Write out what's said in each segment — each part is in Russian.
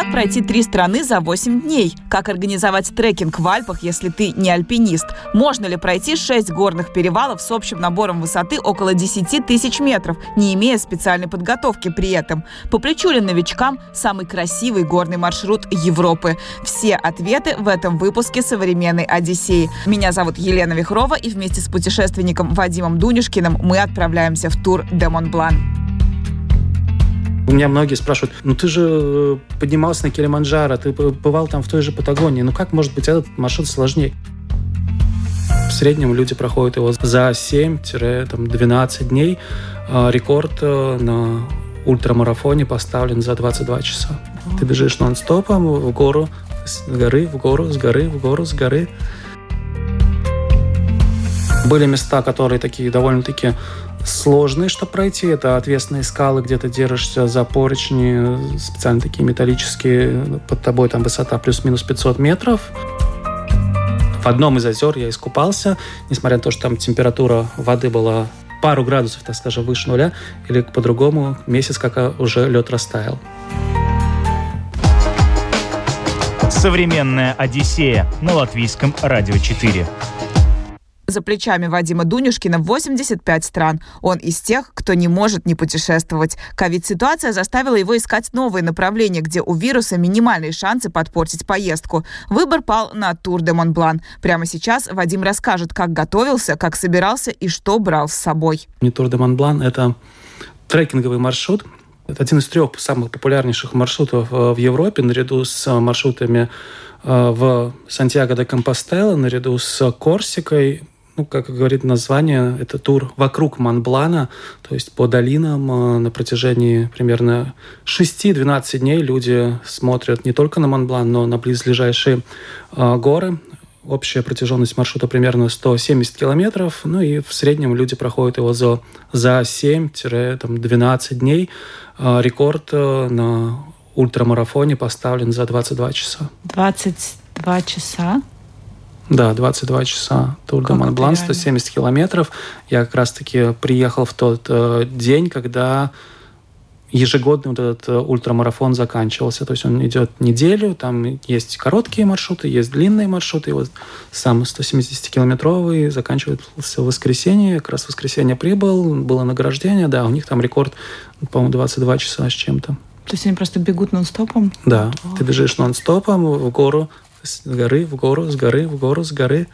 Как пройти три страны за 8 дней? Как организовать трекинг в Альпах, если ты не альпинист? Можно ли пройти 6 горных перевалов с общим набором высоты около 10 тысяч метров, не имея специальной подготовки при этом? По плечу ли новичкам самый красивый горный маршрут Европы? Все ответы в этом выпуске «Современной Одиссеи». Меня зовут Елена Вихрова, и вместе с путешественником Вадимом Дунюшкиным мы отправляемся в тур «Де Монблан». У меня многие спрашивают, ну ты же э, поднимался на Килиманджаро, ты бывал там в той же Патагонии, ну как может быть этот маршрут сложнее? В среднем люди проходят его за 7-12 дней. А рекорд э, на ультрамарафоне поставлен за 22 часа. Ты бежишь нон-стопом в гору, с горы в гору, с горы в гору, с горы. Были места, которые такие довольно-таки сложные, чтобы пройти. Это отвесные скалы, где ты держишься за поручни, специально такие металлические. Под тобой там высота плюс-минус 500 метров. В одном из озер я искупался, несмотря на то, что там температура воды была пару градусов, так скажем, выше нуля, или по-другому месяц, как уже лед растаял. Современная Одиссея на латвийском радио 4. За плечами Вадима Дунюшкина 85 стран. Он из тех, кто не может не путешествовать. Ковид-ситуация заставила его искать новые направления, где у вируса минимальные шансы подпортить поездку. Выбор пал на Тур де Монблан. Прямо сейчас Вадим расскажет, как готовился, как собирался и что брал с собой. Не Тур де Монблан – это трекинговый маршрут, это один из трех самых популярнейших маршрутов э, в Европе, наряду с маршрутами э, в Сантьяго де Компостела, наряду с Корсикой, ну, как говорит название, это тур вокруг Монблана, то есть по долинам э, на протяжении примерно 6-12 дней люди смотрят не только на Монблан, но на близлежащие э, горы. Общая протяженность маршрута примерно 170 километров, ну и в среднем люди проходят его за, за 7-12 дней. Э, рекорд на ультрамарафоне поставлен за 22 часа. 22 часа? Да, 22 часа. Тур де Монблан, 170 километров. Я как раз-таки приехал в тот э, день, когда ежегодный вот этот э, ультрамарафон заканчивался. То есть он идет неделю, там есть короткие маршруты, есть длинные маршруты. И вот сам 170-километровый заканчивается в воскресенье. Как раз в воскресенье прибыл, было награждение. Да, у них там рекорд, по-моему, 22 часа с чем-то. То есть они просто бегут нон-стопом? Да, О, ты бежишь нон-стопом в гору, с горы в гору, с горы в гору, с горы.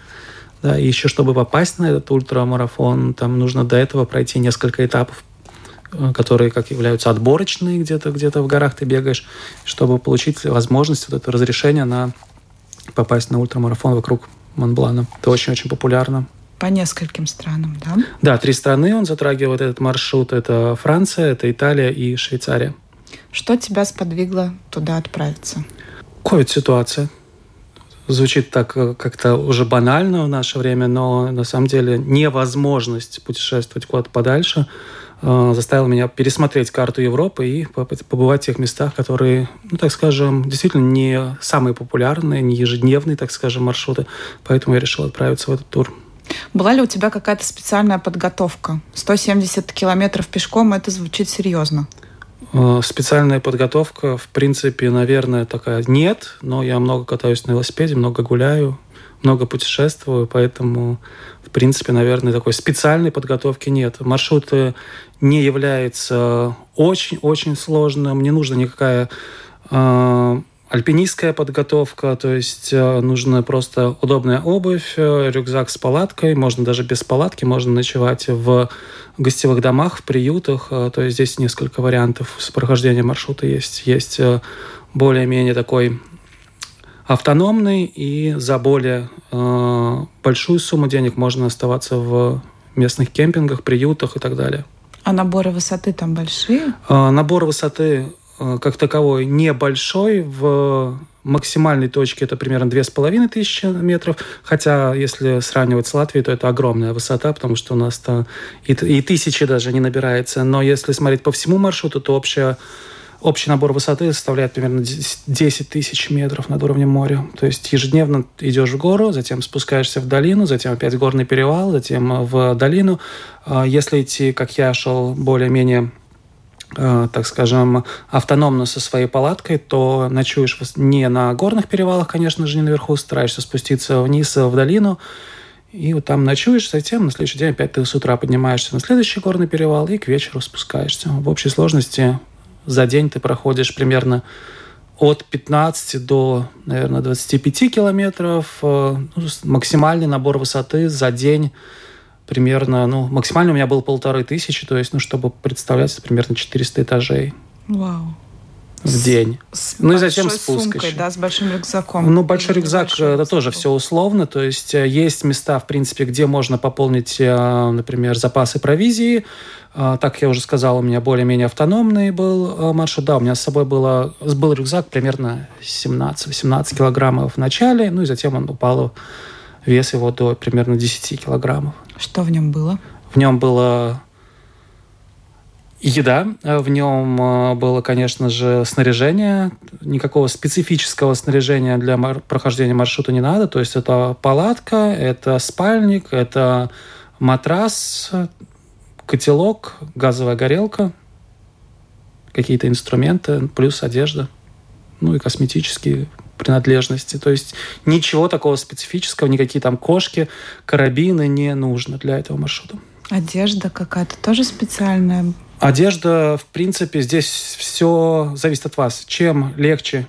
Да, и еще чтобы попасть на этот ультрамарафон, там нужно до этого пройти несколько этапов, э, которые как являются отборочные где-то где-то в горах ты бегаешь, чтобы получить возможность вот это разрешение на попасть на ультрамарафон вокруг Монблана. Это очень-очень популярно. По нескольким странам, да? Да, три страны он затрагивает этот маршрут. Это Франция, это Италия и Швейцария. Что тебя сподвигло туда отправиться? Ковид-ситуация звучит так э, как-то уже банально в наше время, но на самом деле невозможность путешествовать куда-то подальше э, заставила меня пересмотреть карту Европы и побывать в тех местах, которые, ну, так скажем, действительно не самые популярные, не ежедневные, так скажем, маршруты. Поэтому я решил отправиться в этот тур. Была ли у тебя какая-то специальная подготовка? 170 километров пешком, это звучит серьезно. Э, специальная подготовка, в принципе, наверное, такая нет, но я много катаюсь на велосипеде, много гуляю, много путешествую, поэтому, в принципе, наверное, такой специальной подготовки нет. Маршрут не является очень-очень сложным, не нужна никакая э, альпинистская подготовка, то есть э, нужна просто удобная обувь, э, рюкзак с палаткой, можно даже без палатки, можно ночевать в гостевых домах, в приютах, э, то есть здесь несколько вариантов с прохождением маршрута есть. Есть более-менее такой автономный, и за более э, большую сумму денег можно оставаться в местных кемпингах, приютах и так далее. А наборы высоты там большие? Э, набор высоты как таковой небольшой. В максимальной точки это примерно 2500 метров, хотя если сравнивать с Латвией, то это огромная высота, потому что у нас-то и, и тысячи даже не набирается. Но если смотреть по всему маршруту, то общая Общий набор высоты составляет примерно 10 тысяч метров над уровнем моря. То есть ежедневно идешь в гору, затем спускаешься в долину, затем опять горный перевал, затем в долину. А если идти, как я шел, более-менее так скажем, автономно со своей палаткой, то ночуешь не на горных перевалах, конечно же, не наверху, стараешься спуститься вниз в долину, и вот там ночуешь, затем на следующий день опять ты с утра поднимаешься на следующий горный перевал и к вечеру спускаешься. В общей сложности за день ты проходишь примерно от 15 до, наверное, 25 километров. Э, ну, максимальный набор высоты за день примерно, ну, максимально у меня было полторы тысячи, то есть, ну, чтобы представлять, это примерно 400 этажей. Вау. В день. С ну и затем спуск сумкой, еще. да, с большим рюкзаком. Ну, большой рюкзак, большой это тоже все условно. То есть э, есть места, в принципе, где можно пополнить, э, например, запасы провизии. А, так я уже сказал, у меня более-менее автономный был а, маршрут. Да, у меня с собой было, был рюкзак примерно 17-18 килограммов в начале, ну и затем он упал, вес его до примерно 10 килограммов. Что в нем было? В нем было еда, в нем было, конечно же, снаряжение. Никакого специфического снаряжения для прохождения маршрута не надо. То есть это палатка, это спальник, это матрас, котелок, газовая горелка, какие-то инструменты, плюс одежда, ну и косметические принадлежности. То есть ничего такого специфического, никакие там кошки, карабины не нужно для этого маршрута. Одежда какая-то тоже специальная? Одежда, в принципе, здесь все зависит от вас. Чем легче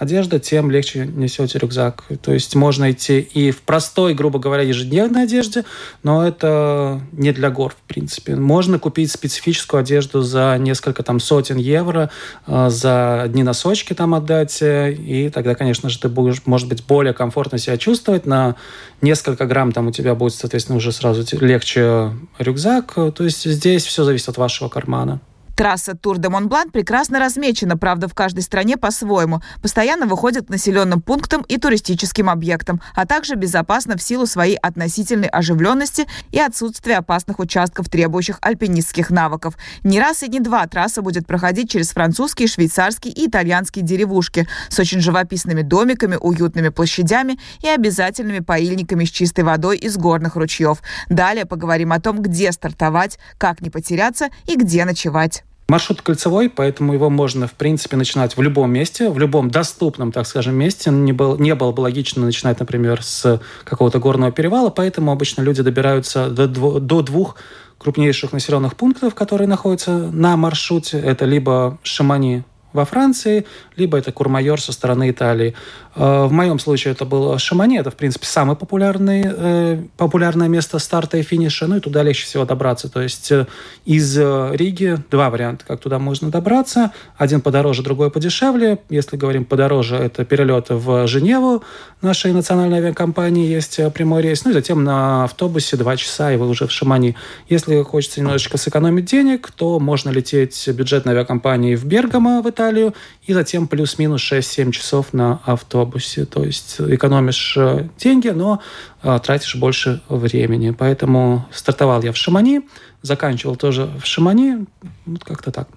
одежда, тем легче несете рюкзак. То есть можно идти и в простой, грубо говоря, ежедневной одежде, но это не для гор, в принципе. Можно купить специфическую одежду за несколько там сотен евро, э, за одни носочки там отдать, э, и тогда, конечно же, ты будешь, может быть, более комфортно себя чувствовать. На несколько грамм там у тебя будет, соответственно, уже сразу легче рюкзак. То есть здесь все зависит от вашего кармана. Трасса Тур де Монблан прекрасно размечена, правда, в каждой стране по-своему. Постоянно выходит к населенным пунктам и туристическим объектам, а также безопасно в силу своей относительной оживленности и отсутствия опасных участков, требующих альпинистских навыков. Не раз и не два трасса будет проходить через французские, швейцарские и итальянские деревушки с очень живописными домиками, уютными площадями и обязательными поильниками с чистой водой из горных ручьев. Далее поговорим о том, где стартовать, как не потеряться и где ночевать. Маршрут кольцевой, поэтому его можно, в принципе, начинать в любом месте, в любом доступном, так скажем, месте. Не, был, не было бы логично начинать, например, с какого-то горного перевала, поэтому обычно люди добираются до, до двух крупнейших населенных пунктов, которые находятся на маршруте. Это либо Шамани во Франции, либо это Курмайор со стороны Италии. Э, в моем случае это было Шамани, это, в принципе, самое популярное, э, популярное место старта и финиша, ну и туда легче всего добраться. То есть э, из Риги два варианта, как туда можно добраться. Один подороже, другой подешевле. Если говорим подороже, это перелет в Женеву нашей национальной авиакомпании, есть прямой рейс. Ну и затем на автобусе два часа, и вы уже в Шамани. Если хочется немножечко сэкономить денег, то можно лететь бюджетной авиакомпанией в Бергамо в Италию, и затем плюс-минус 6-7 часов на автобусе. То есть экономишь э, деньги, но а, тратишь больше времени. Поэтому стартовал я в Шамани, заканчивал тоже в Шамани. Вот как-то так.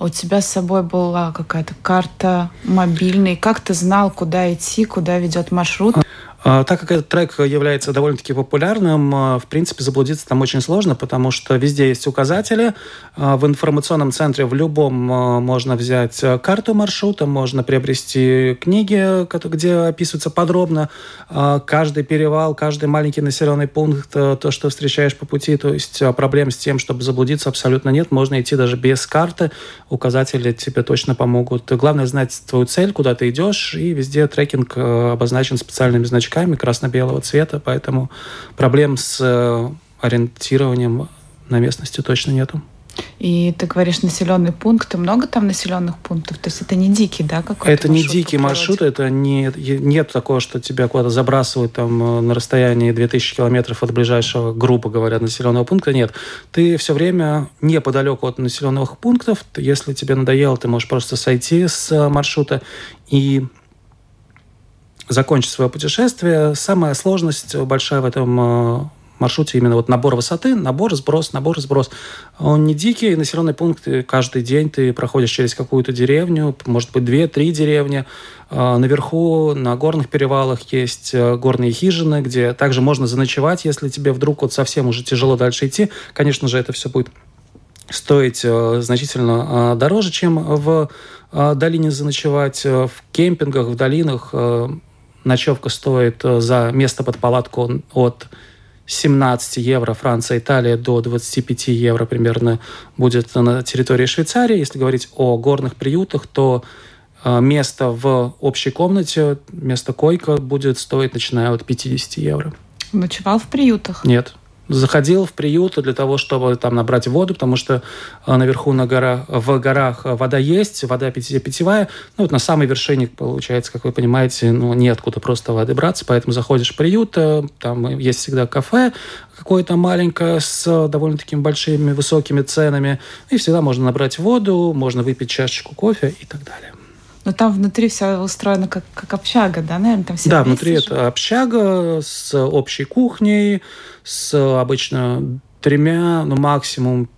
А у тебя с собой была какая-то карта мобильная. Как ты знал, куда идти, куда ведет маршрут? А, так как этот трек является довольно-таки популярным, а, в принципе, заблудиться там очень сложно, потому что везде есть указатели. А, в информационном центре в любом можно взять карту маршрута, можно приобрести книги, где описывается подробно каждый перевал, каждый маленький населенный пункт, то, что встречаешь по пути. То есть проблем с тем, чтобы заблудиться, абсолютно нет. Можно идти даже без карты. Указатели тебе точно помогут. Главное знать твою цель, куда ты идешь, и везде трекинг обозначен специальными значками значками красно-белого цвета, поэтому проблем с э, ориентированием на местности точно нету. И ты говоришь населенные пункты, много там населенных пунктов? То есть это не дикий, да, какой-то Это не дикий маршрут, это не, нет такого, что тебя куда-то забрасывают там э, на расстоянии 2000 километров от ближайшего, грубо говоря, населенного пункта. Нет. Ты все время неподалеку от населенных пунктов. Если тебе надоело, ты можешь просто сойти с э, маршрута и закончить свое путешествие. Самая сложность большая в этом маршруте именно вот набор высоты, набор, сброс, набор, сброс. Он не дикий, населенный пункт, каждый день ты проходишь через какую-то деревню, может быть, две-три деревни. А, наверху на горных перевалах есть э, горные хижины, где также можно заночевать, если тебе вдруг вот совсем уже тяжело дальше идти. Конечно же, это все будет стоить э, значительно э, дороже, чем в долине заночевать. В кемпингах, в долинах ночевка стоит за место под палатку от 17 евро Франция, Италия до 25 евро примерно будет на территории Швейцарии. Если говорить о горных приютах, то э, место в общей комнате, место койка будет стоить начиная от 50 евро. Nочевал в приютах? Нет заходил в приют для того, чтобы там набрать воду, потому что э, наверху на горах, в горах вода есть, вода питьевая. Ну, вот на самой вершине, получается, как вы понимаете, ну, неоткуда просто воды браться, поэтому заходишь в приют, э, там есть всегда кафе какое-то маленькое с довольно такими большими высокими ценами, и всегда можно набрать воду, можно выпить чашечку кофе и так далее. Но там внутри все устроено как, как общага, да, наверное, там все Да, внутри это общага с общей кухней, с обычно тремя, ну, максимум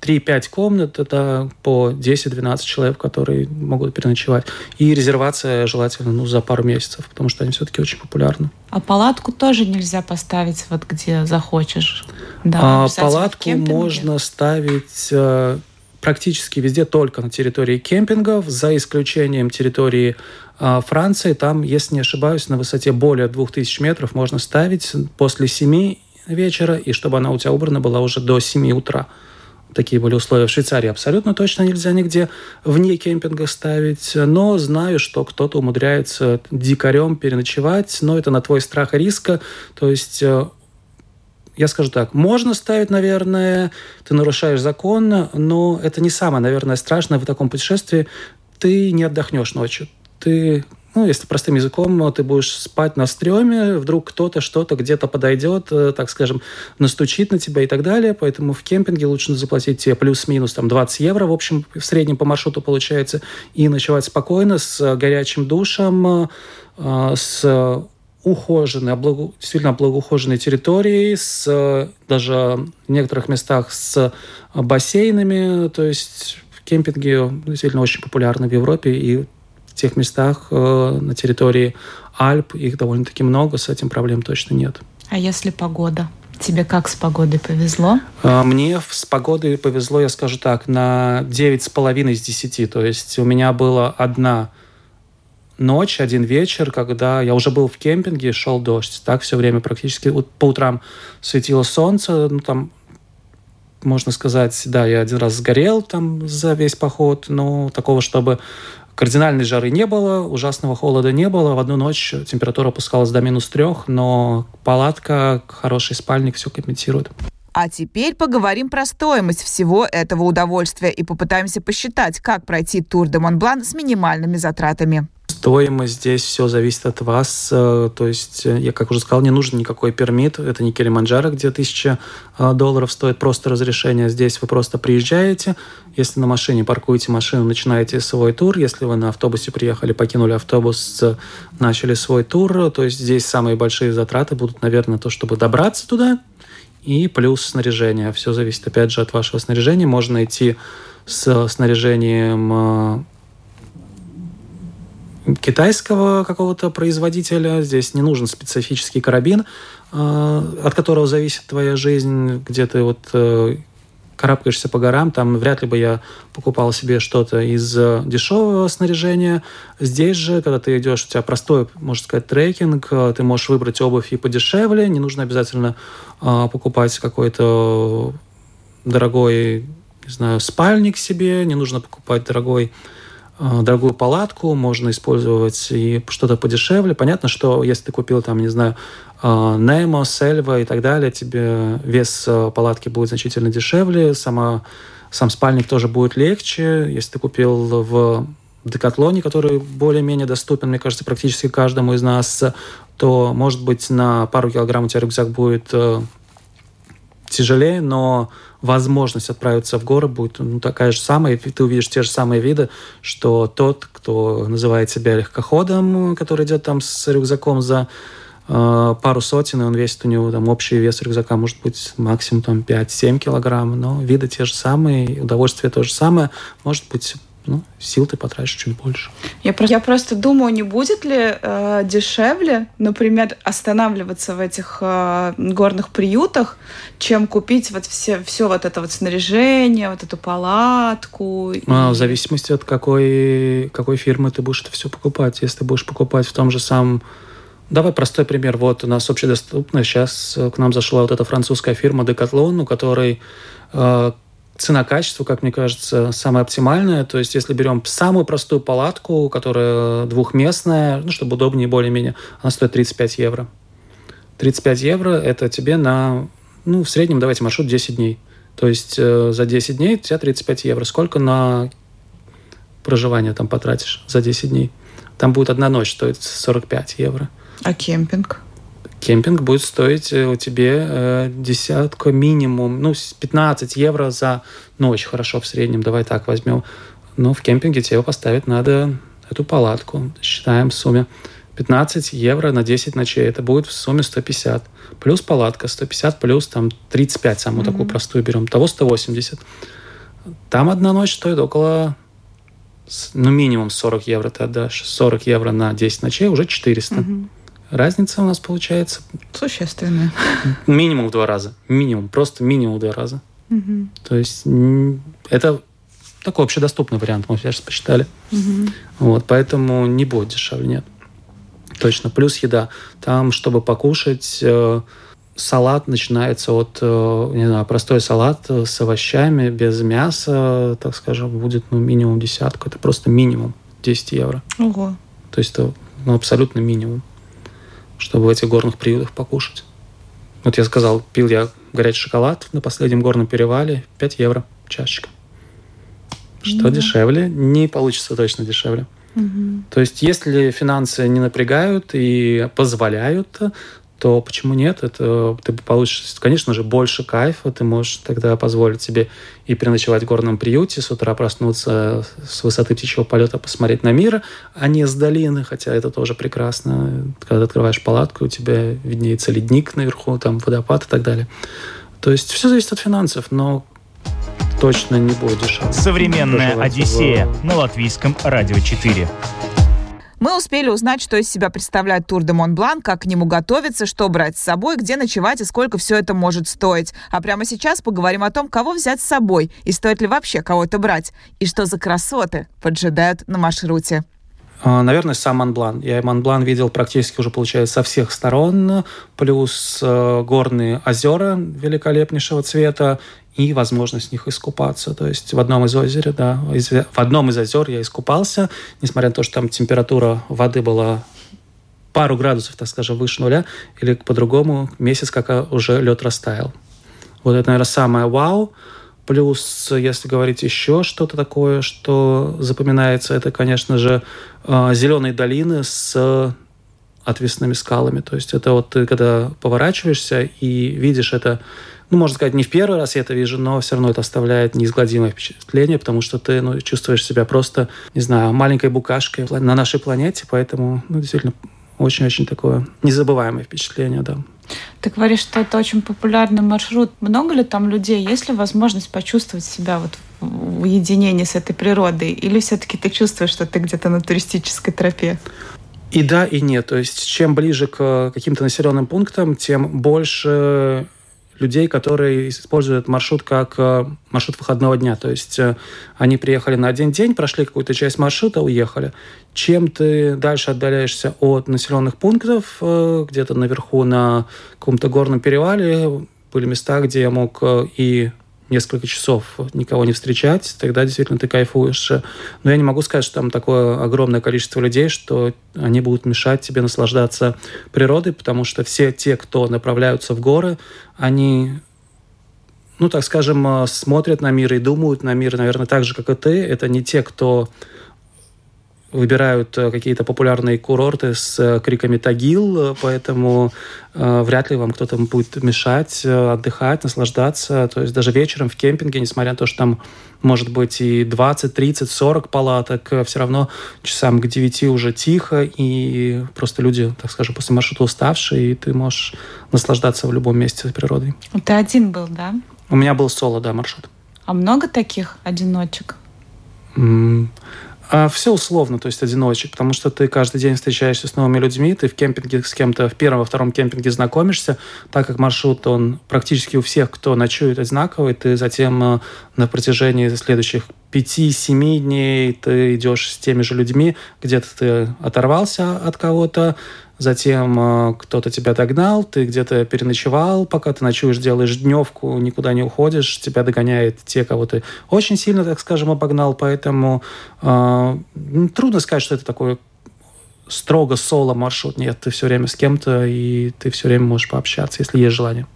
3-5 комнат, это по 10-12 человек, которые могут переночевать. И резервация желательно ну, за пару месяцев, потому что они все-таки очень популярны. А палатку тоже нельзя поставить вот где захочешь? Да, а, палатку можно ставить э, практически везде только на территории кемпингов, за исключением территории э, Франции. Там, если не ошибаюсь, на высоте более 2000 метров можно ставить после 7 вечера, и чтобы она у тебя убрана была уже до 7 утра. Такие были условия в Швейцарии. Абсолютно точно нельзя нигде вне кемпинга ставить. Но знаю, что кто-то умудряется дикарем переночевать. Но это на твой страх и риска. То есть э, я скажу так, можно ставить, наверное, ты нарушаешь закон, но это не самое, наверное, страшное в таком путешествии. Ты не отдохнешь ночью. Ты ну, если простым языком, ты будешь спать на стреме, вдруг кто-то что-то где-то подойдет, э, так скажем, настучит на тебя и так далее. Поэтому в кемпинге лучше заплатить тебе плюс-минус там 20 евро, в общем, в среднем по маршруту получается, и ночевать спокойно с горячим душем, э, с ухоженной, облаго, действительно благоухоженной территорией, с даже в некоторых местах с бассейнами. То есть кемпинги действительно очень популярны в Европе и в тех местах э, на территории Альп их довольно-таки много, с этим проблем точно нет. А если погода? Тебе как с погодой повезло? А, мне с погодой повезло, я скажу так, на 9,5 из 10. То есть у меня была одна ночь, один вечер, когда я уже был в кемпинге, шел дождь. Так все время практически по утрам светило солнце, ну там можно сказать, да, я один раз сгорел там за весь поход, но такого, чтобы кардинальной жары не было, ужасного холода не было. В одну ночь температура опускалась до минус трех, но палатка, хороший спальник все компенсирует. А теперь поговорим про стоимость всего этого удовольствия и попытаемся посчитать, как пройти тур де Монблан с минимальными затратами. Стоимость здесь все зависит от вас. Э, то есть, э, я как уже сказал, не нужен никакой пермит. Это не Килиманджаро, где тысяча э, долларов стоит просто разрешение. Здесь вы просто приезжаете. Если на машине паркуете машину, начинаете свой тур. Если вы на автобусе приехали, покинули автобус, начали свой тур. То есть здесь самые большие затраты будут, наверное, то, чтобы добраться туда. И плюс снаряжение. Все зависит, опять же, от вашего снаряжения. Можно идти с снаряжением китайского какого-то производителя. Здесь не нужен специфический карабин, э, от которого зависит твоя жизнь, где ты вот э, карабкаешься по горам, там вряд ли бы я покупал себе что-то из э, дешевого снаряжения. Здесь же, когда ты идешь, у тебя простой, можно сказать, трекинг, ты можешь выбрать обувь и подешевле, не нужно обязательно покупать какой-то дорогой, не знаю, спальник себе, не нужно покупать дорогой Э, дорогую палатку, можно использовать и что-то подешевле. Понятно, что если ты купил там, не знаю, Немо, Сельва и так далее, тебе вес э, палатки будет значительно дешевле, сама, сам спальник тоже будет легче. Если ты купил в Декатлоне, который более-менее доступен, мне кажется, практически каждому из нас, то, может быть, на пару килограмм у тебя рюкзак будет э, тяжелее, но возможность отправиться в горы будет ну, такая же самая, и ты увидишь те же самые виды, что тот, кто называет себя легкоходом, который идет там с рюкзаком за э, пару сотен, и он весит у него, там, общий вес рюкзака может быть максимум там 5-7 килограмм, но виды те же самые, удовольствие то же самое, может быть ну, сил ты потратишь чуть больше. Я, про... я просто думаю, не будет ли э, дешевле, например, останавливаться в этих э, горных приютах, чем купить вот все, все вот это вот снаряжение, вот эту палатку. А, и... В зависимости от какой, какой фирмы ты будешь это все покупать. Если ты будешь покупать в том же самом Давай простой пример. Вот у нас общедоступно сейчас к нам зашла вот эта французская фирма Decathlon, у которой э, цена-качество, как мне кажется, самое оптимальное. То есть, если берем самую простую палатку, которая двухместная, ну, чтобы удобнее более-менее, она стоит 35 евро. 35 евро – это тебе на, ну, в среднем, давайте, маршрут 10 дней. То есть, э, за 10 дней у тебя 35 евро. Сколько на проживание там потратишь за 10 дней? Там будет одна ночь стоить 45 евро. А кемпинг? Кемпинг будет стоить э, у тебе э, десятку минимум, ну, 15 евро за ночь, хорошо, в среднем, давай так возьмем. Но в кемпинге тебе поставить надо эту палатку. Считаем в сумме 15 евро на 10 ночей. Это будет в сумме 150. Плюс палатка 150, плюс там 35, самую mm-hmm. такую простую берем. Того 180. Там одна ночь стоит около ну, минимум 40 евро ты отдашь. 40 евро на 10 ночей уже 400. Mm-hmm. Разница у нас получается... Существенная. Минимум в два раза. Минимум. Просто минимум в два раза. Угу. То есть это такой общедоступный вариант, мы сейчас посчитали. Угу. Вот, поэтому не будет дешевле, нет. Точно. Плюс еда. Там, чтобы покушать, э, салат начинается от, э, не знаю, простой салат с овощами, без мяса, так скажем, будет ну, минимум десятку. Это просто минимум 10 евро. Ого. То есть это ну, абсолютно минимум чтобы в этих горных приютах покушать. Вот я сказал, пил я горячий шоколад на последнем горном перевале, 5 евро чашечка. Что mm дешевле? Не получится точно дешевле. mm То есть, если финансы не напрягают и позволяют, то почему нет? Это ты получишь, конечно же, больше кайфа. Ты можешь тогда позволить себе и переночевать в горном приюте, с утра проснуться с высоты птичьего полета, посмотреть на мир, а не с долины, хотя это тоже прекрасно. Когда ты открываешь палатку, у тебя виднеется ледник наверху, там водопад и так далее. То есть все зависит от финансов, но точно не будет дешевле. Современная Одиссея в... на латвийском радио 4. Мы успели узнать, что из себя представляет Тур де Монблан, как к нему готовиться, что брать с собой, где ночевать и сколько все это может стоить. А прямо сейчас поговорим о том, кого взять с собой и стоит ли вообще кого-то брать, и что за красоты поджидают на маршруте. А, наверное, сам Монблан. Я Монблан видел практически уже, получается, со всех сторон, плюс э, горные озера великолепнейшего цвета и возможность в них искупаться. То есть в одном из озер, да, в одном из озер я искупался, несмотря на то, что там температура воды была пару градусов, так скажем, выше нуля, или по-другому месяц, как уже лед растаял. Вот это, наверное, самое вау. Плюс, если говорить еще что-то такое, что запоминается, это, конечно же, а, зеленые долины с отвесными скалами. То есть это вот ты когда поворачиваешься и видишь это, ну, можно сказать, не в первый раз я это вижу, но все равно это оставляет неизгладимое впечатление, потому что ты ну, чувствуешь себя просто, не знаю, маленькой букашкой на нашей планете, поэтому, ну, действительно, очень-очень такое незабываемое впечатление, да. Ты говоришь, что это очень популярный маршрут. Много ли там людей? Есть ли возможность почувствовать себя вот в уединении с этой природой? Или все-таки ты чувствуешь, что ты где-то на туристической тропе? И да, и нет. То есть чем ближе к каким-то населенным пунктам, тем больше людей, которые используют маршрут как э, маршрут выходного дня. То есть э, они приехали на один день, прошли какую-то часть маршрута, уехали. Чем ты дальше отдаляешься от населенных пунктов, э, где-то наверху на каком-то горном перевале, были места, где я мог и несколько часов никого не встречать, тогда действительно ты кайфуешь. Но я не могу сказать, что там такое огромное количество людей, что они будут мешать тебе наслаждаться природой, потому что все те, кто направляются в горы, они ну, так скажем, смотрят на мир и думают на мир, наверное, так же, как и ты. Это не те, кто выбирают э, какие-то популярные курорты с э, криками «Тагил», поэтому э, вряд ли вам кто-то будет мешать отдыхать, наслаждаться. То есть даже вечером в кемпинге, несмотря на то, что там может быть и 20, 30, 40 палаток, все равно часам к 9 уже тихо, и просто люди, так скажем, после маршрута уставшие, и ты можешь наслаждаться в любом месте природой. Ты один был, да? У меня был соло, да, маршрут. А много таких одиночек? А все условно, то есть одиночек, потому что ты каждый день встречаешься с новыми людьми, ты в кемпинге с кем-то в первом, во втором кемпинге знакомишься, так как маршрут, он практически у всех, кто ночует, одинаковый, ты затем э, на протяжении следующих 5-7 дней ты идешь с теми же людьми, где-то ты оторвался от кого-то, затем э, кто-то тебя догнал, ты где-то переночевал, пока ты ночуешь, делаешь дневку, никуда не уходишь, тебя догоняет те, кого ты очень сильно, так скажем, обогнал, поэтому э, трудно сказать, что это такое строго соло маршрут. Нет, ты все время с кем-то, и ты все время можешь пообщаться, если есть желание.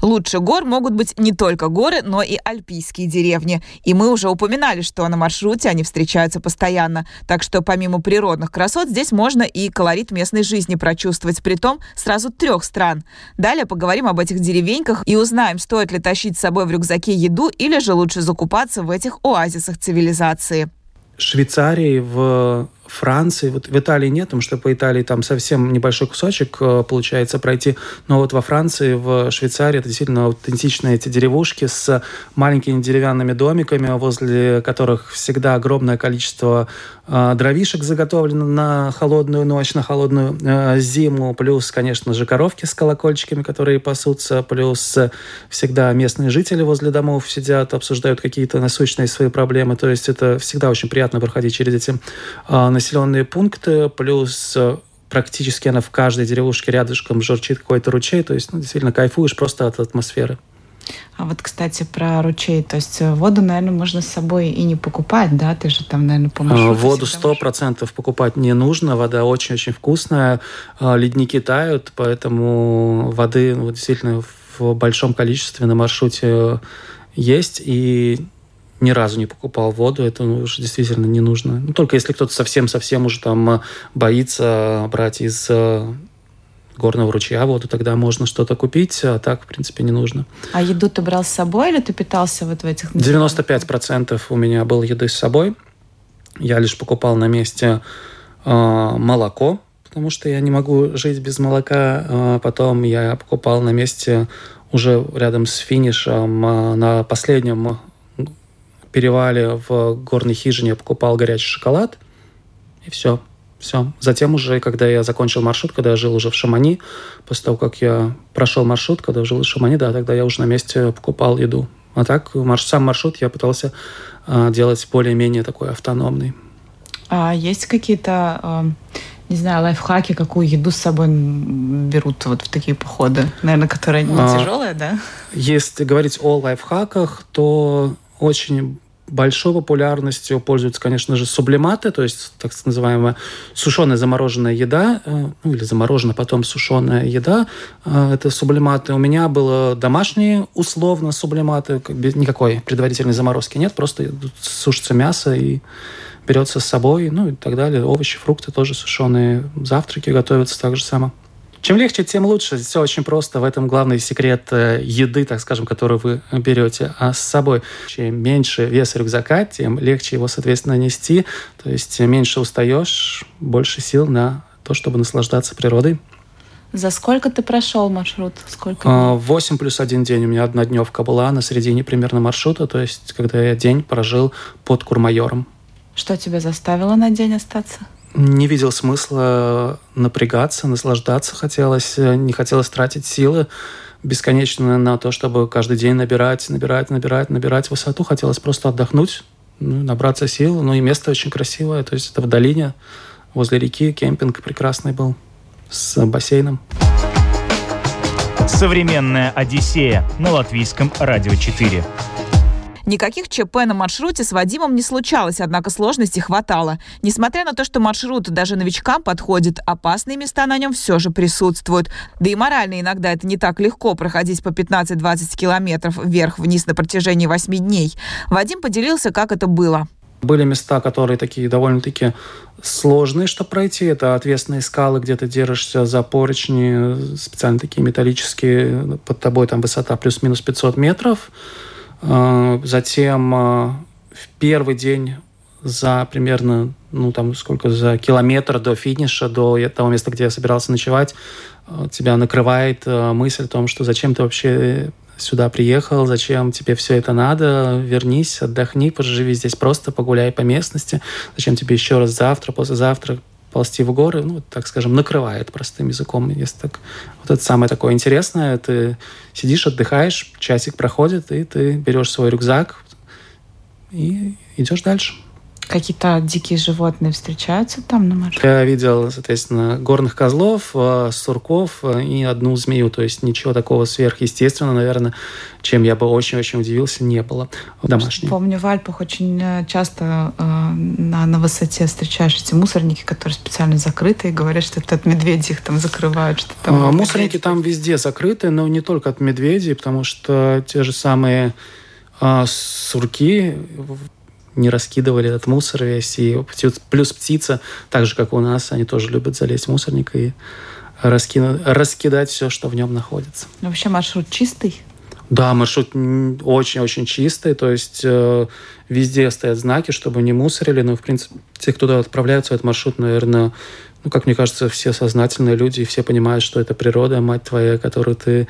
Лучше гор могут быть не только горы, но и альпийские деревни. И мы уже упоминали, что на маршруте они встречаются постоянно. Так что помимо природных красот, здесь можно и колорит местной жизни прочувствовать, при том сразу трех стран. Далее поговорим об этих деревеньках и узнаем, стоит ли тащить с собой в рюкзаке еду или же лучше закупаться в этих оазисах цивилизации. Швейцарии, в Франции, вот в Италии нет, потому что по Италии там совсем небольшой кусочек э, получается пройти, но вот во Франции, в Швейцарии это действительно аутентичные эти деревушки с маленькими деревянными домиками, возле которых всегда огромное количество э, дровишек заготовлено на холодную ночь, на холодную э, зиму, плюс, конечно же, коровки с колокольчиками, которые пасутся, плюс всегда местные жители возле домов сидят, обсуждают какие-то насущные свои проблемы, то есть это всегда очень приятно проходить через эти населенные пункты, плюс э, практически она в каждой деревушке рядышком журчит какой-то ручей, то есть ну, действительно кайфуешь просто от атмосферы. А вот, кстати, про ручей. То есть э, воду, наверное, можно с собой и не покупать, да? Ты же там, наверное, по маршруту Воду сто процентов покупать не нужно. Вода очень-очень вкусная. А, ледники тают, поэтому воды ну, действительно в большом количестве на маршруте есть. И ни разу не покупал воду, это уже действительно не нужно. Ну, только если кто-то совсем-совсем уже там э, боится брать из э, горного ручья воду, тогда можно что-то купить, а так, в принципе, не нужно. А еду ты брал с собой или ты питался вот в этих... 95% у меня было еды с собой. Я лишь покупал на месте э, молоко, потому что я не могу жить без молока. Э, потом я покупал на месте уже рядом с финишем э, на последнем перевале в горной хижине я покупал горячий шоколад, и все. Все. Затем уже, когда я закончил маршрут, когда я жил уже в Шамани, после того, как я прошел маршрут, когда жил в Шамани, да, тогда я уже на месте покупал еду. А так, марш, сам маршрут я пытался э, делать более-менее такой автономный. А есть какие-то, э, не знаю, лайфхаки, какую еду с собой берут вот в такие походы? Наверное, которая не а, тяжелая, да? Если говорить о лайфхаках, то очень большой популярностью пользуются, конечно же, сублиматы, то есть так называемая сушеная замороженная еда, э, ну или замороженная потом сушеная еда. Э, это сублиматы. У меня было домашние условно сублиматы, без никакой предварительной заморозки нет, просто сушится мясо и берется с собой, ну и так далее. Овощи, фрукты тоже сушеные, завтраки готовятся так же само. Чем легче, тем лучше. Все очень просто. В этом главный секрет э, еды, так скажем, которую вы берете а с собой. Чем меньше вес рюкзака, тем легче его, соответственно, нести. То есть меньше устаешь, больше сил на то, чтобы наслаждаться природой. За сколько ты прошел маршрут? Сколько? 8 а, плюс один день. У меня одна дневка была на середине примерно маршрута, то есть когда я день прожил под Курмайором. Что тебя заставило на день остаться? Не видел смысла напрягаться, наслаждаться хотелось, не хотелось тратить силы бесконечно на то, чтобы каждый день набирать, набирать, набирать, набирать высоту. Хотелось просто отдохнуть, ну, набраться сил. Ну и место очень красивое. То есть это в долине, возле реки, кемпинг прекрасный был с бассейном. Современная Одиссея на латвийском радио 4. Никаких ЧП на маршруте с Вадимом не случалось, однако сложностей хватало. Несмотря на то, что маршрут даже новичкам подходит, опасные места на нем все же присутствуют. Да и морально иногда это не так легко проходить по 15-20 километров вверх-вниз на протяжении 8 дней. Вадим поделился, как это было. Были места, которые такие довольно-таки сложные, чтобы пройти. Это отвесные скалы, где ты держишься за поручни, специально такие металлические. Под тобой там высота плюс-минус 500 метров. А, затем а, в первый день за примерно, ну там сколько, за километр до финиша, до того места, где я собирался ночевать, а, тебя накрывает мысль о том, что зачем ты вообще сюда приехал, зачем тебе все это надо, вернись, отдохни, поживи здесь просто, погуляй по местности, зачем тебе еще раз завтра, послезавтра ползти в горы, ну, так скажем, накрывает простым языком, если так. Вот это самое такое интересное, ты сидишь, отдыхаешь, часик проходит, и ты берешь свой рюкзак и идешь дальше. Какие-то дикие животные встречаются там на маршруте? Я видел, соответственно, горных козлов, э, сурков э, и одну змею. То есть ничего такого сверхъестественного, наверное, чем я бы очень-очень удивился, не было в домашнем. Помню, в Альпах очень э, часто э, на, на высоте встречаешь эти мусорники, которые специально закрыты и говорят, что это от медведей их там закрывают. Что там а, мусорники там везде закрыты, но не только от медведей, потому что те же самые а, сурки не раскидывали этот мусор весь. И плюс птица, так же, как у нас, они тоже любят залезть в мусорник и раскину, раскидать все, что в нем находится. Вообще маршрут чистый? Да, маршрут очень-очень чистый, то есть э, везде стоят знаки, чтобы не мусорили, но, в принципе, те, кто туда отправляются, этот маршрут, наверное, ну, как мне кажется, все сознательные люди, и все понимают, что это природа, мать твоя, которую ты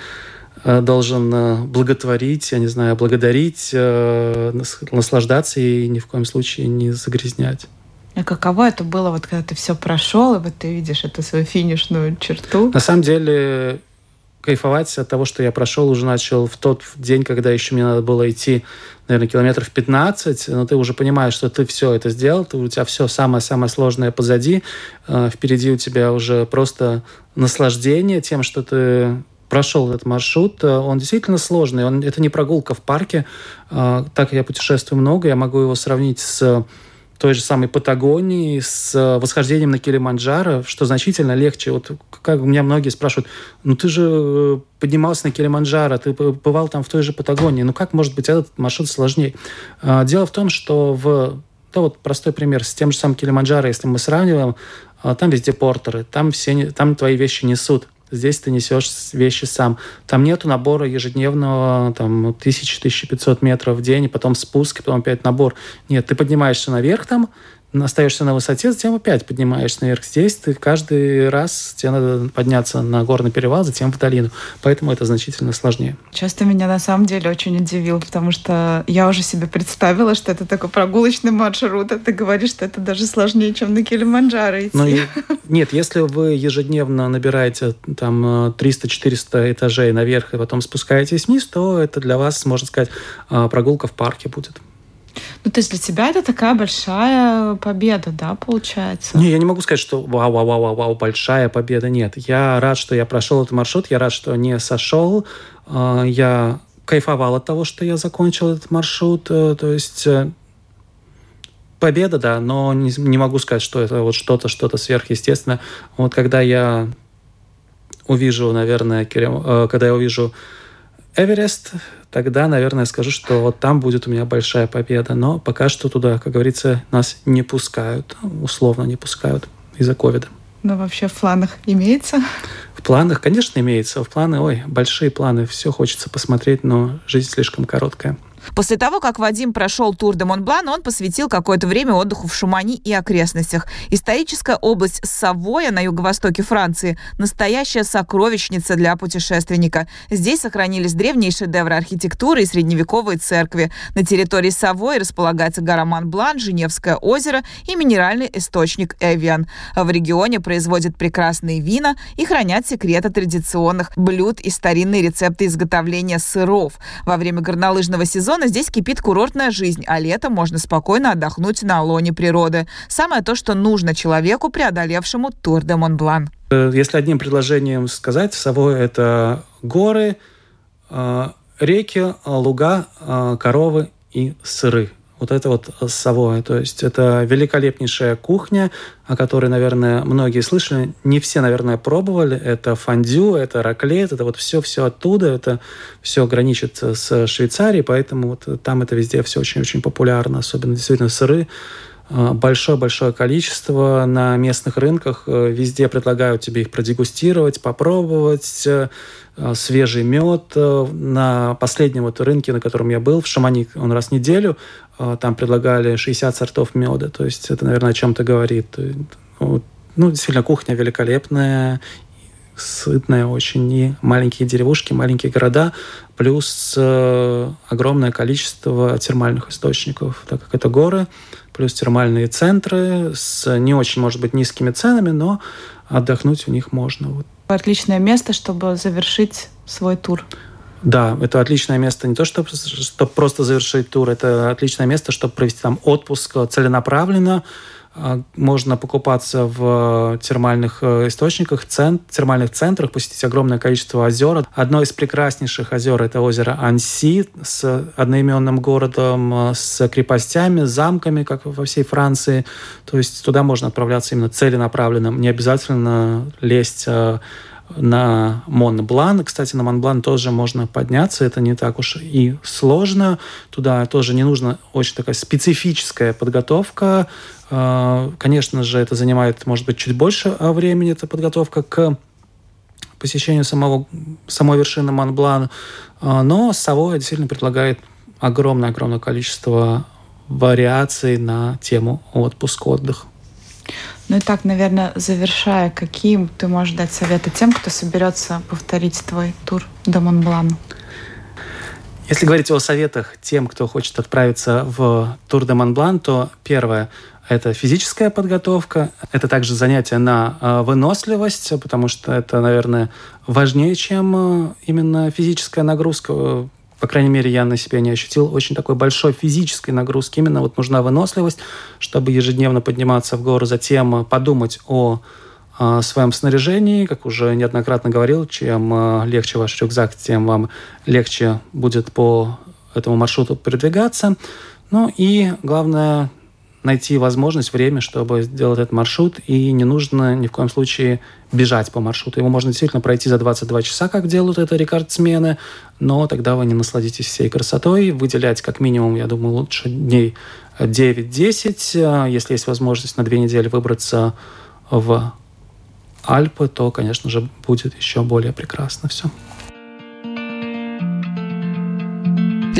должен э, благотворить, я не знаю, благодарить, э, наслаждаться и ни в коем случае не загрязнять. А каково это было, вот когда ты все прошел, и вот ты видишь эту свою финишную черту? На самом деле, кайфовать от того, что я прошел, уже начал в тот день, когда еще мне надо было идти, наверное, километров 15, но ты уже понимаешь, что ты все это сделал, ты, у тебя все самое-самое сложное позади, впереди у тебя уже просто наслаждение тем, что ты прошел этот маршрут. Э, он действительно сложный. Он, это не прогулка в парке. Э, так я путешествую много, я могу его сравнить с той же самой Патагонией, с восхождением на Килиманджаро, что значительно легче. Вот как у меня многие спрашивают, ну ты же э, поднимался на Килиманджаро, ты бывал там в той же Патагонии, ну как может быть этот маршрут сложнее? Дело в том, что в да, вот простой пример. С тем же самым Килиманджаро, если мы сравниваем, там везде портеры, там, все, там твои вещи несут. Здесь ты несешь вещи сам. Там нету набора ежедневного, там, 1000-1500 метров в день, и потом спуск, и потом опять набор. Нет, ты поднимаешься наверх там, остаешься на высоте, затем опять поднимаешься наверх. Здесь ты каждый раз тебе надо подняться на горный перевал, затем в долину. Поэтому это значительно сложнее. Часто меня на самом деле очень удивил, потому что я уже себе представила, что это такой прогулочный маршрут, а ты говоришь, что это даже сложнее, чем на Килиманджаро идти. Ну, и, нет, если вы ежедневно набираете там 300-400 этажей наверх и потом спускаетесь вниз, то это для вас, можно сказать, а, прогулка в парке будет. Ну, то есть для тебя это такая большая победа, да, получается? Не, я не могу сказать, что вау, вау, вау, вау, большая победа. Нет, я рад, что я прошел этот маршрут, я рад, что не сошел. А, я кайфовал от того, что я закончил этот маршрут. Э, то есть э, победа, да, но не, не могу сказать, что это вот что-то, что-то сверхъестественное. Вот когда я увижу, наверное, э, когда я увижу Эверест, тогда, наверное, скажу, что вот там будет у меня большая победа. Но пока что туда, как говорится, нас не пускают, условно не пускают из-за ковида. Но вообще в планах имеется? В планах, конечно, имеется. В планы, ой, большие планы. Все хочется посмотреть, но жизнь слишком короткая. После того, как Вадим прошел Тур де Монблан, он посвятил какое-то время отдыху в Шумани и окрестностях. Историческая область Савоя на юго-востоке Франции – настоящая сокровищница для путешественника. Здесь сохранились древние шедевры архитектуры и средневековые церкви. На территории Савои располагается гора Монблан, Женевское озеро и минеральный источник Эвиан. В регионе производят прекрасные вина и хранят секреты традиционных блюд и старинные рецепты изготовления сыров. Во время горнолыжного сезона сезона здесь кипит курортная жизнь, а летом можно спокойно отдохнуть на лоне природы. Самое то, что нужно человеку, преодолевшему Тур де Монблан. Э, если одним предложением сказать, Савой – это горы, э, реки, луга, э, коровы и сыры. Вот это вот Савоя. То есть это великолепнейшая кухня, о которой, наверное, многие слышали. Не все, наверное, пробовали. Это фондю, это раклет, это вот все-все оттуда. Это все граничит с Швейцарией, поэтому вот там это везде все очень-очень популярно, особенно действительно сыры Э, большое-большое количество на местных рынках. Э, везде предлагают тебе их продегустировать, попробовать. Э, свежий мед. На последнем вот рынке, на котором я был, в Шамани, он раз в неделю, там предлагали 60 сортов меда. То есть это, наверное, о чем-то говорит. Ну, действительно, кухня великолепная, сытная очень, и маленькие деревушки, маленькие города, плюс огромное количество термальных источников, так как это горы, плюс термальные центры с не очень, может быть, низкими ценами, но отдохнуть в них можно. Отличное место, чтобы завершить свой тур. Да, это отличное место не то, чтобы, чтобы просто завершить тур, это отличное место, чтобы провести там отпуск целенаправленно, а, можно покупаться в термальных э, источниках, цент, термальных центрах, посетить огромное количество озер. Одно из прекраснейших озер – это озеро Анси с одноименным городом, э, с крепостями, замками, как во всей Франции. То есть туда можно отправляться именно целенаправленно. Не обязательно лезть э, на Монблан. Кстати, на Монблан тоже можно подняться, это не так уж и сложно. Туда тоже не нужна очень такая специфическая подготовка. А, конечно же, это занимает, может быть, чуть больше а, времени, эта подготовка к посещению самого, самой вершины Монблан. А, но Савоя действительно предлагает огромное-огромное количество вариаций на тему отпуск, отдых. Ну и так, наверное, завершая, какие ты можешь дать советы тем, кто соберется повторить твой тур до Монблана? Если говорить о советах тем, кто хочет отправиться в Тур де Монблан, то первое это физическая подготовка, это также занятие на э, выносливость, потому что это, наверное, важнее, чем э, именно физическая нагрузка. По крайней мере, я на себе не ощутил очень такой большой физической нагрузки. Именно вот нужна выносливость, чтобы ежедневно подниматься в гору, затем подумать о э, своем снаряжении, как уже неоднократно говорил, чем легче ваш рюкзак, тем вам легче будет по этому маршруту передвигаться. Ну и главное, найти возможность, время, чтобы сделать этот маршрут, и не нужно ни в коем случае бежать по маршруту. Его можно действительно пройти за 22 часа, как делают это рекордсмены, но тогда вы не насладитесь всей красотой. Выделять как минимум, я думаю, лучше дней 9-10. Если есть возможность на две недели выбраться в Альпы, то, конечно же, будет еще более прекрасно все.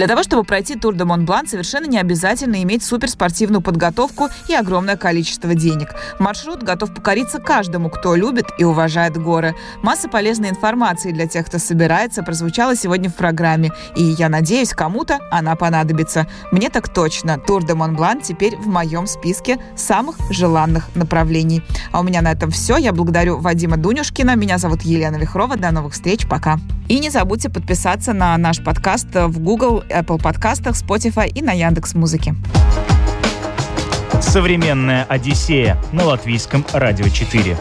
Для того, чтобы пройти Тур де Монблан, совершенно не обязательно иметь суперспортивную подготовку и огромное количество денег. Маршрут готов покориться каждому, кто любит и уважает горы. Масса полезной информации для тех, кто собирается, прозвучала сегодня в программе. И я надеюсь, кому-то она понадобится. Мне так точно. Тур де Монблан теперь в моем списке самых желанных направлений. А у меня на этом все. Я благодарю Вадима Дунюшкина. Меня зовут Елена Вихрова. До новых встреч. Пока. И не забудьте подписаться на наш подкаст в Google Apple подкастах, Spotify и на Яндекс Музыке. Современная Одиссея на латвийском радио 4.